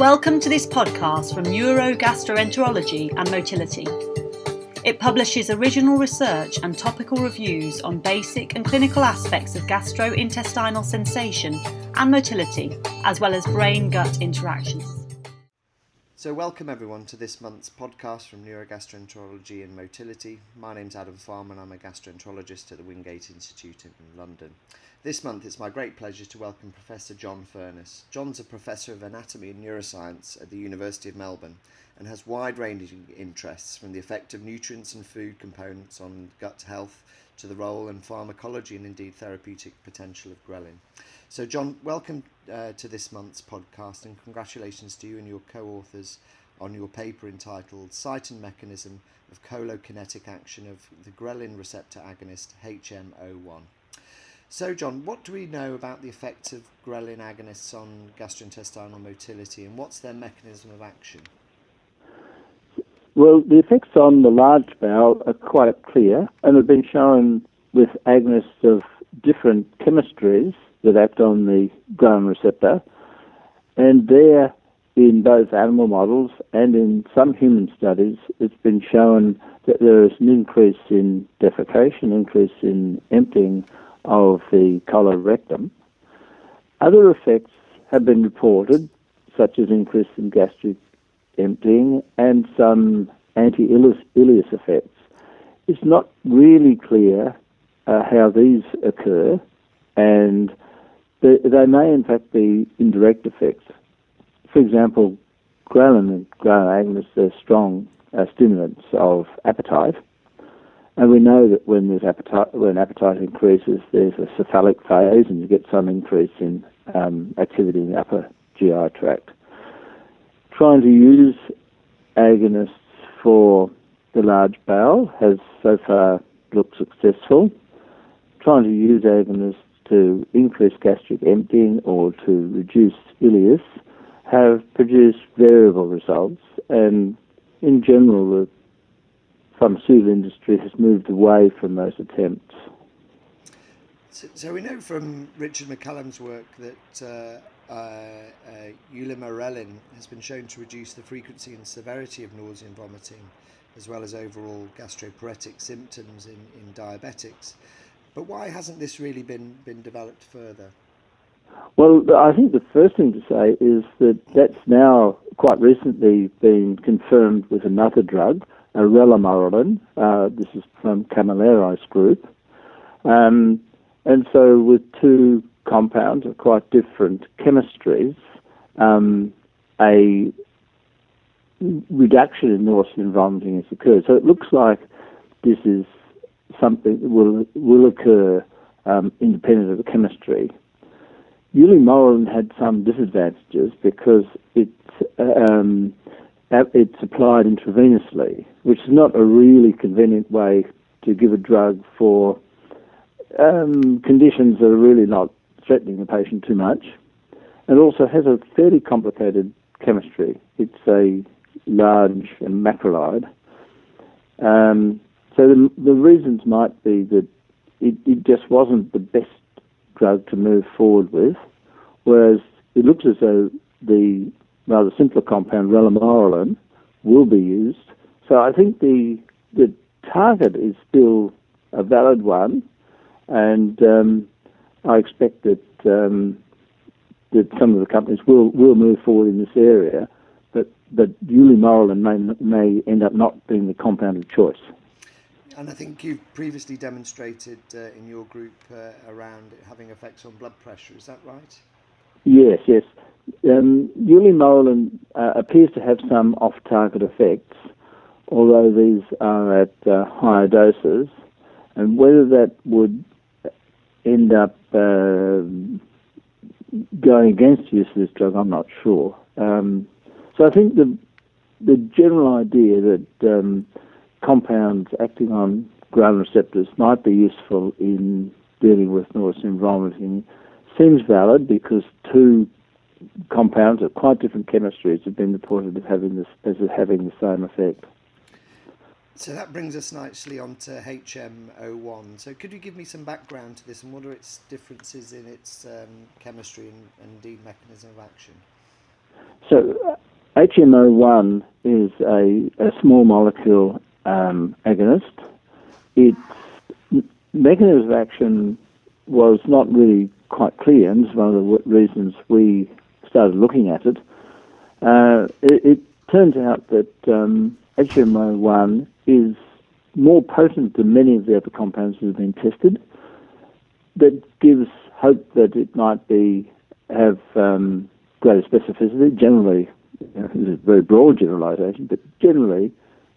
Welcome to this podcast from Neurogastroenterology and Motility. It publishes original research and topical reviews on basic and clinical aspects of gastrointestinal sensation and motility, as well as brain gut interactions. So, welcome everyone to this month's podcast from Neurogastroenterology and Motility. My name's Adam Farmer and I'm a gastroenterologist at the Wingate Institute in London. This month it's my great pleasure to welcome Professor John Furness. John's a professor of anatomy and neuroscience at the University of Melbourne and has wide ranging interests from the effect of nutrients and food components on gut health to the role and pharmacology and indeed therapeutic potential of ghrelin. So, John, welcome uh, to this month's podcast and congratulations to you and your co authors on your paper entitled Site and Mechanism of Colokinetic Action of the Ghrelin Receptor Agonist HM01. So, John, what do we know about the effects of ghrelin agonists on gastrointestinal motility and what's their mechanism of action? Well, the effects on the large bowel are quite clear and have been shown with agonists of different chemistries that act on the ghrelin receptor. And there, in both animal models and in some human studies, it's been shown that there is an increase in defecation, increase in emptying of the colorectum. Other effects have been reported, such as increase in gastric emptying and some anti-ileus effects. It's not really clear uh, how these occur, and they, they, may in fact be indirect effects. For example, ghrelin and ghrelin agonists are strong uh, stimulants of appetite, and we know that when there's appetite, when appetite increases, there's a cephalic phase, and you get some increase in um, activity in the upper GI tract trying to use agonists for the large bowel has so far looked successful. Trying to use agonists to increase gastric emptying or to reduce ileus have produced variable results, and in general, the pharmaceutical industry has moved away from those attempts. So, so we know from Richard McCallum's work that uh, uh, uh, has been shown to reduce the frequency and severity of nausea and vomiting, as well as overall gastroparetic symptoms in, in diabetics. But why hasn't this really been, been developed further? Well, I think the first thing to say is that that's now quite recently been confirmed with another drug, relamorelin. Uh, this is from Camilleri's group. Um, and so, with two compounds of quite different chemistries, um, a reduction in nausea vomiting has occurred. So it looks like this is something that will will occur um, independent of the chemistry. Ulimorelin had some disadvantages because it's um, it's applied intravenously, which is not a really convenient way to give a drug for um, conditions that are really not threatening the patient too much. It also has a fairly complicated chemistry. It's a large macrolide. Um, so the, the reasons might be that it, it just wasn't the best drug to move forward with, whereas it looks as though the rather simpler compound relamorelin will be used. So I think the the target is still a valid one, and um, I expect that um, that some of the companies will will move forward in this area, but but ulimorelin may may end up not being the compound of choice. And I think you've previously demonstrated uh, in your group uh, around having effects on blood pressure. Is that right? Yes, yes. Um, uh, appears to have some off-target effects, although these are at uh, higher doses, and whether that would end up uh, going against use of this drug, I'm not sure. Um, so I think the the general idea that um, compounds acting on ghrelin receptors might be useful in dealing with and vomiting seems valid because two compounds of quite different chemistries have been reported as having this as having the same effect. So that brings us nicely on to HM01. So could you give me some background to this and what are its differences in its um, chemistry and, and, indeed mechanism of action? So HM01 is a, a small molecule um, agonist. Its mechanism of action was not really quite clear, and it's one of the reasons we started looking at it. Uh, it, it, turns out that um, HM01 is more potent than many of the other compounds that have been tested. That gives hope that it might be have um, greater specificity. Generally, you know, is a very broad generalization, but generally,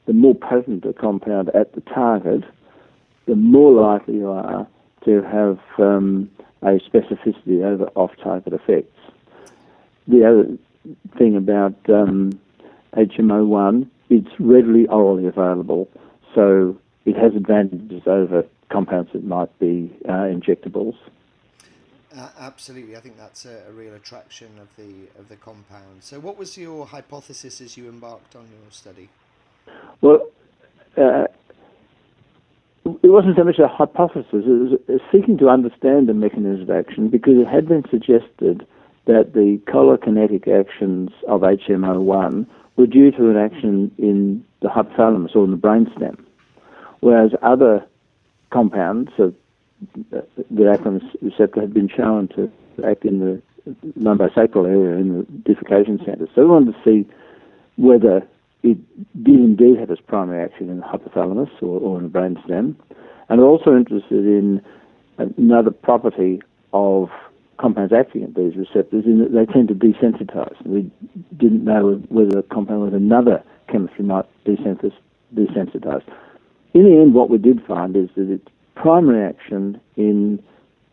the more potent a compound at the target, the more likely you are to have um, a specificity over off-target effects. The other thing about um, HM01, it's readily orally available, so it has advantages over compounds that might be uh, injectables. Uh, absolutely, I think that's a, a, real attraction of the of the compound. So, what was your hypothesis as you embarked on your study? Well, uh, it wasn't so much a hypothesis; it was seeking to understand the mechanism of action because it had been suggested that the colokinetic actions of HM01 were due to an action in the hypothalamus or in the brainstem, whereas other compounds of uh, the acronym receptor had been shown to act in the lumbosacral area in the defecation centre. So we wanted to see whether it did indeed have its primary action in the hypothalamus or, or in the brainstem. And we're also interested in another property of compounds acting at these receptors in that they tend to desensitize. We didn't know whether a compound with another chemistry might desensitize. In the end, what we did find is that its primary action in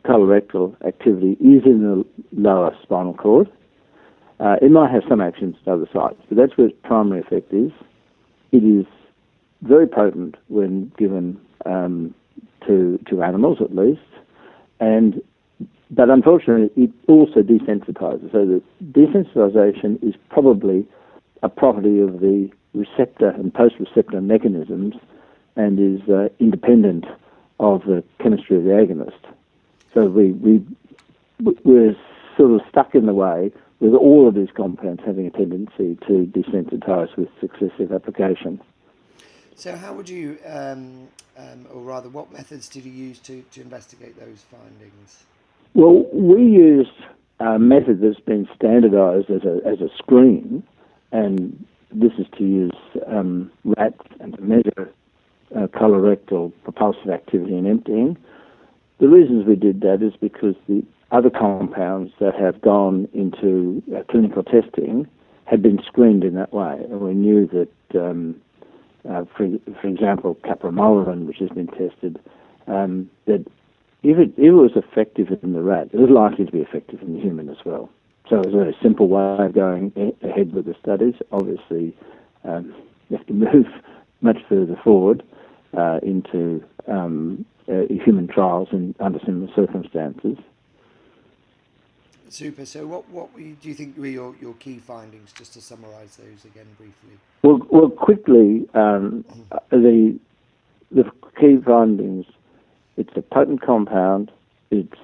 colorectal activity is in the lower spinal cord. Uh, it might have some actions at other sites, but that's where its primary effect is. It is very potent when given um, to to animals, at least, and but unfortunately, it also desensitizes. So the desensitization is probably a property of the receptor and post-receptor mechanisms, and is uh, independent of the chemistry of the agonist. So we, we, we're sort of stuck in the way with all of these compounds having a tendency to desensitize with successive application. So, how would you, um, um, or rather, what methods did you use to, to investigate those findings? Well, we use a method that's been standardized as a, as a screen, and this is to use um, rats and to measure uh, colorectal propulsive activity in emptying. The reasons we did that is because the other compounds that have gone into uh, clinical testing had been screened in that way, and we knew that, um, uh, for, for example, capromorelin, which has been tested, um, that if it, if it was effective in the rat, it was likely to be effective in the human as well. So it was a very simple way of going ahead with the studies. Obviously, um, you have to move much further forward uh, into um, uh, human trials in, under similar circumstances. Super. So, what what do you think were your, your key findings? Just to summarise those again briefly. Well, well, quickly, um, mm-hmm. the the key findings. It's a potent compound. It's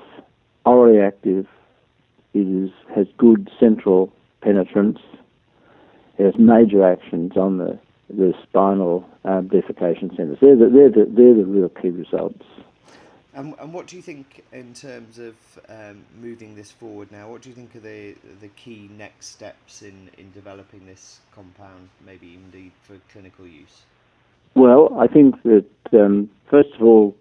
orally active. It is has good central penetrance. It has major actions on the the spinal um, defecation centres. They're the, they're, the, they're the real key results. And, and what do you think in terms of um, moving this forward now? What do you think are the the key next steps in, in developing this compound, maybe indeed for clinical use? Well, I think that um, first of all,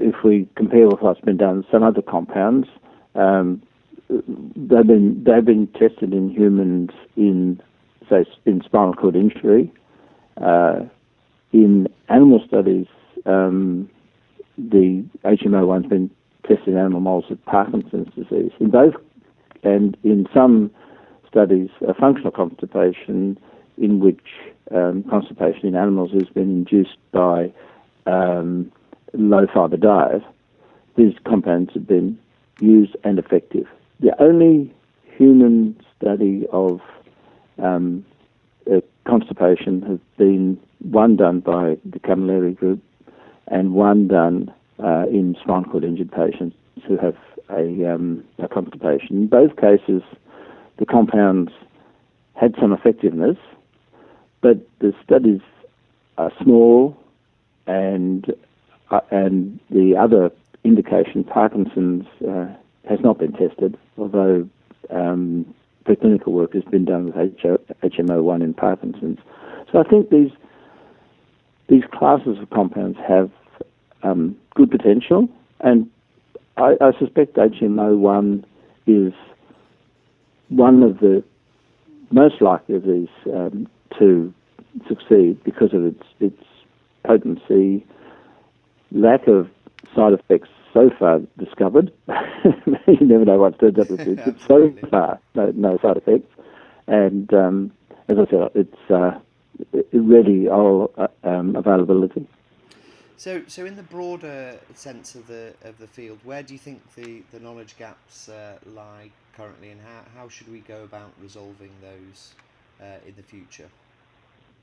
if we compare with what's been done, some other compounds, um, they've been they've been tested in humans in say in spinal cord injury. Uh, in animal studies, um, the HM01's been tested in animal models of Parkinson's disease. In both, and in some studies, a functional constipation in which um, constipation in animals has been induced by um, low fiber diet, these compounds have been used and effective. The only human study of um, uh, constipation has been one done by the Camilleri group and one done uh, in spinal cord injured patients who have a, um, a constipation. In both cases, the compounds had some effectiveness, but the studies are small, and and the other indication, Parkinson's, uh, has not been tested, although um, preclinical work has been done with HM01 in Parkinson's. So I think these these classes of compounds have um, good potential, and I, I suspect HM01 is one of the most likely of these um, to succeed because of its its potency, lack of side effects so far discovered. you never know what turns up with it, but so far no, no side effects. And um, as I said, it's uh, ready oral uh, um, availability. So, so in the broader sense of the of the field, where do you think the, the knowledge gaps uh, lie currently, and how, how should we go about resolving those uh, in the future?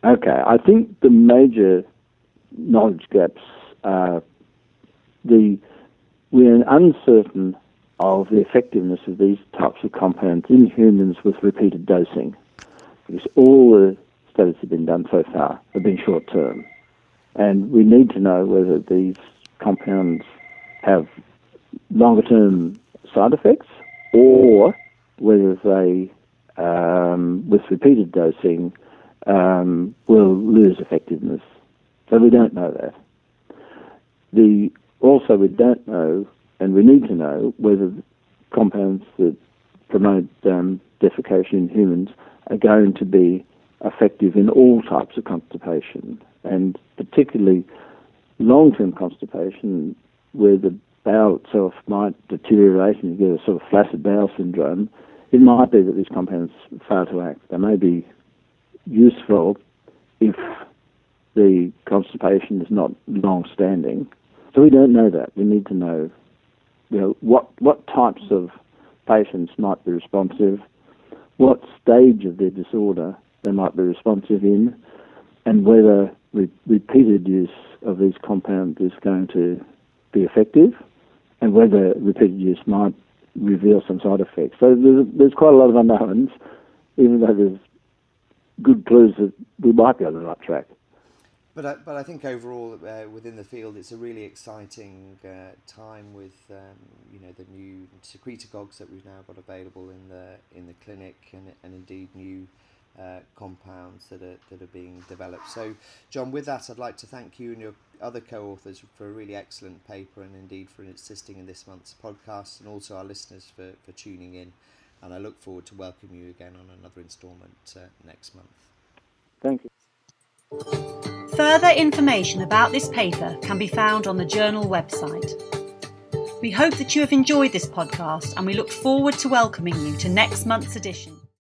Okay, I think the major knowledge gaps are the we're uncertain of the effectiveness of these types of compounds in humans with repeated dosing, because all the studies that have been done so far have been short term, and we need to know whether these compounds have longer term side effects or whether they, um, with repeated dosing, um, will lose effectiveness. So we don't know that. The also we don't know, and we need to know whether compounds that promote um, defecation in humans are going to be effective in all types of constipation, and particularly long-term constipation, where the bowel itself might deteriorate and you get a sort of flaccid bowel syndrome. It might be that these compounds fail to act. They may be useful if the constipation is not long-standing. So we don't know that. We need to know, you know, what what types of patients might be responsive, what stage of their disorder they might be responsive in, and whether re- repeated use of these compounds is going to be effective, and whether repeated use might reveal some side effects. So there's, there's quite a lot of unknowns, even though there's good clues that we might be on the right track. But I, but I think overall uh, within the field, it's a really exciting uh, time with um, you know the new secretagogues that we've now got available in the in the clinic, and and indeed new uh, compounds that are that are being developed. So, John, with that, I'd like to thank you and your other co-authors for a really excellent paper, and indeed for assisting in this month's podcast, and also our listeners for for tuning in and I look forward to welcoming you again on another instalment uh, next month. Thank you. Further information about this paper can be found on the journal website. We hope that you have enjoyed this podcast and we look forward to welcoming you to next month's edition.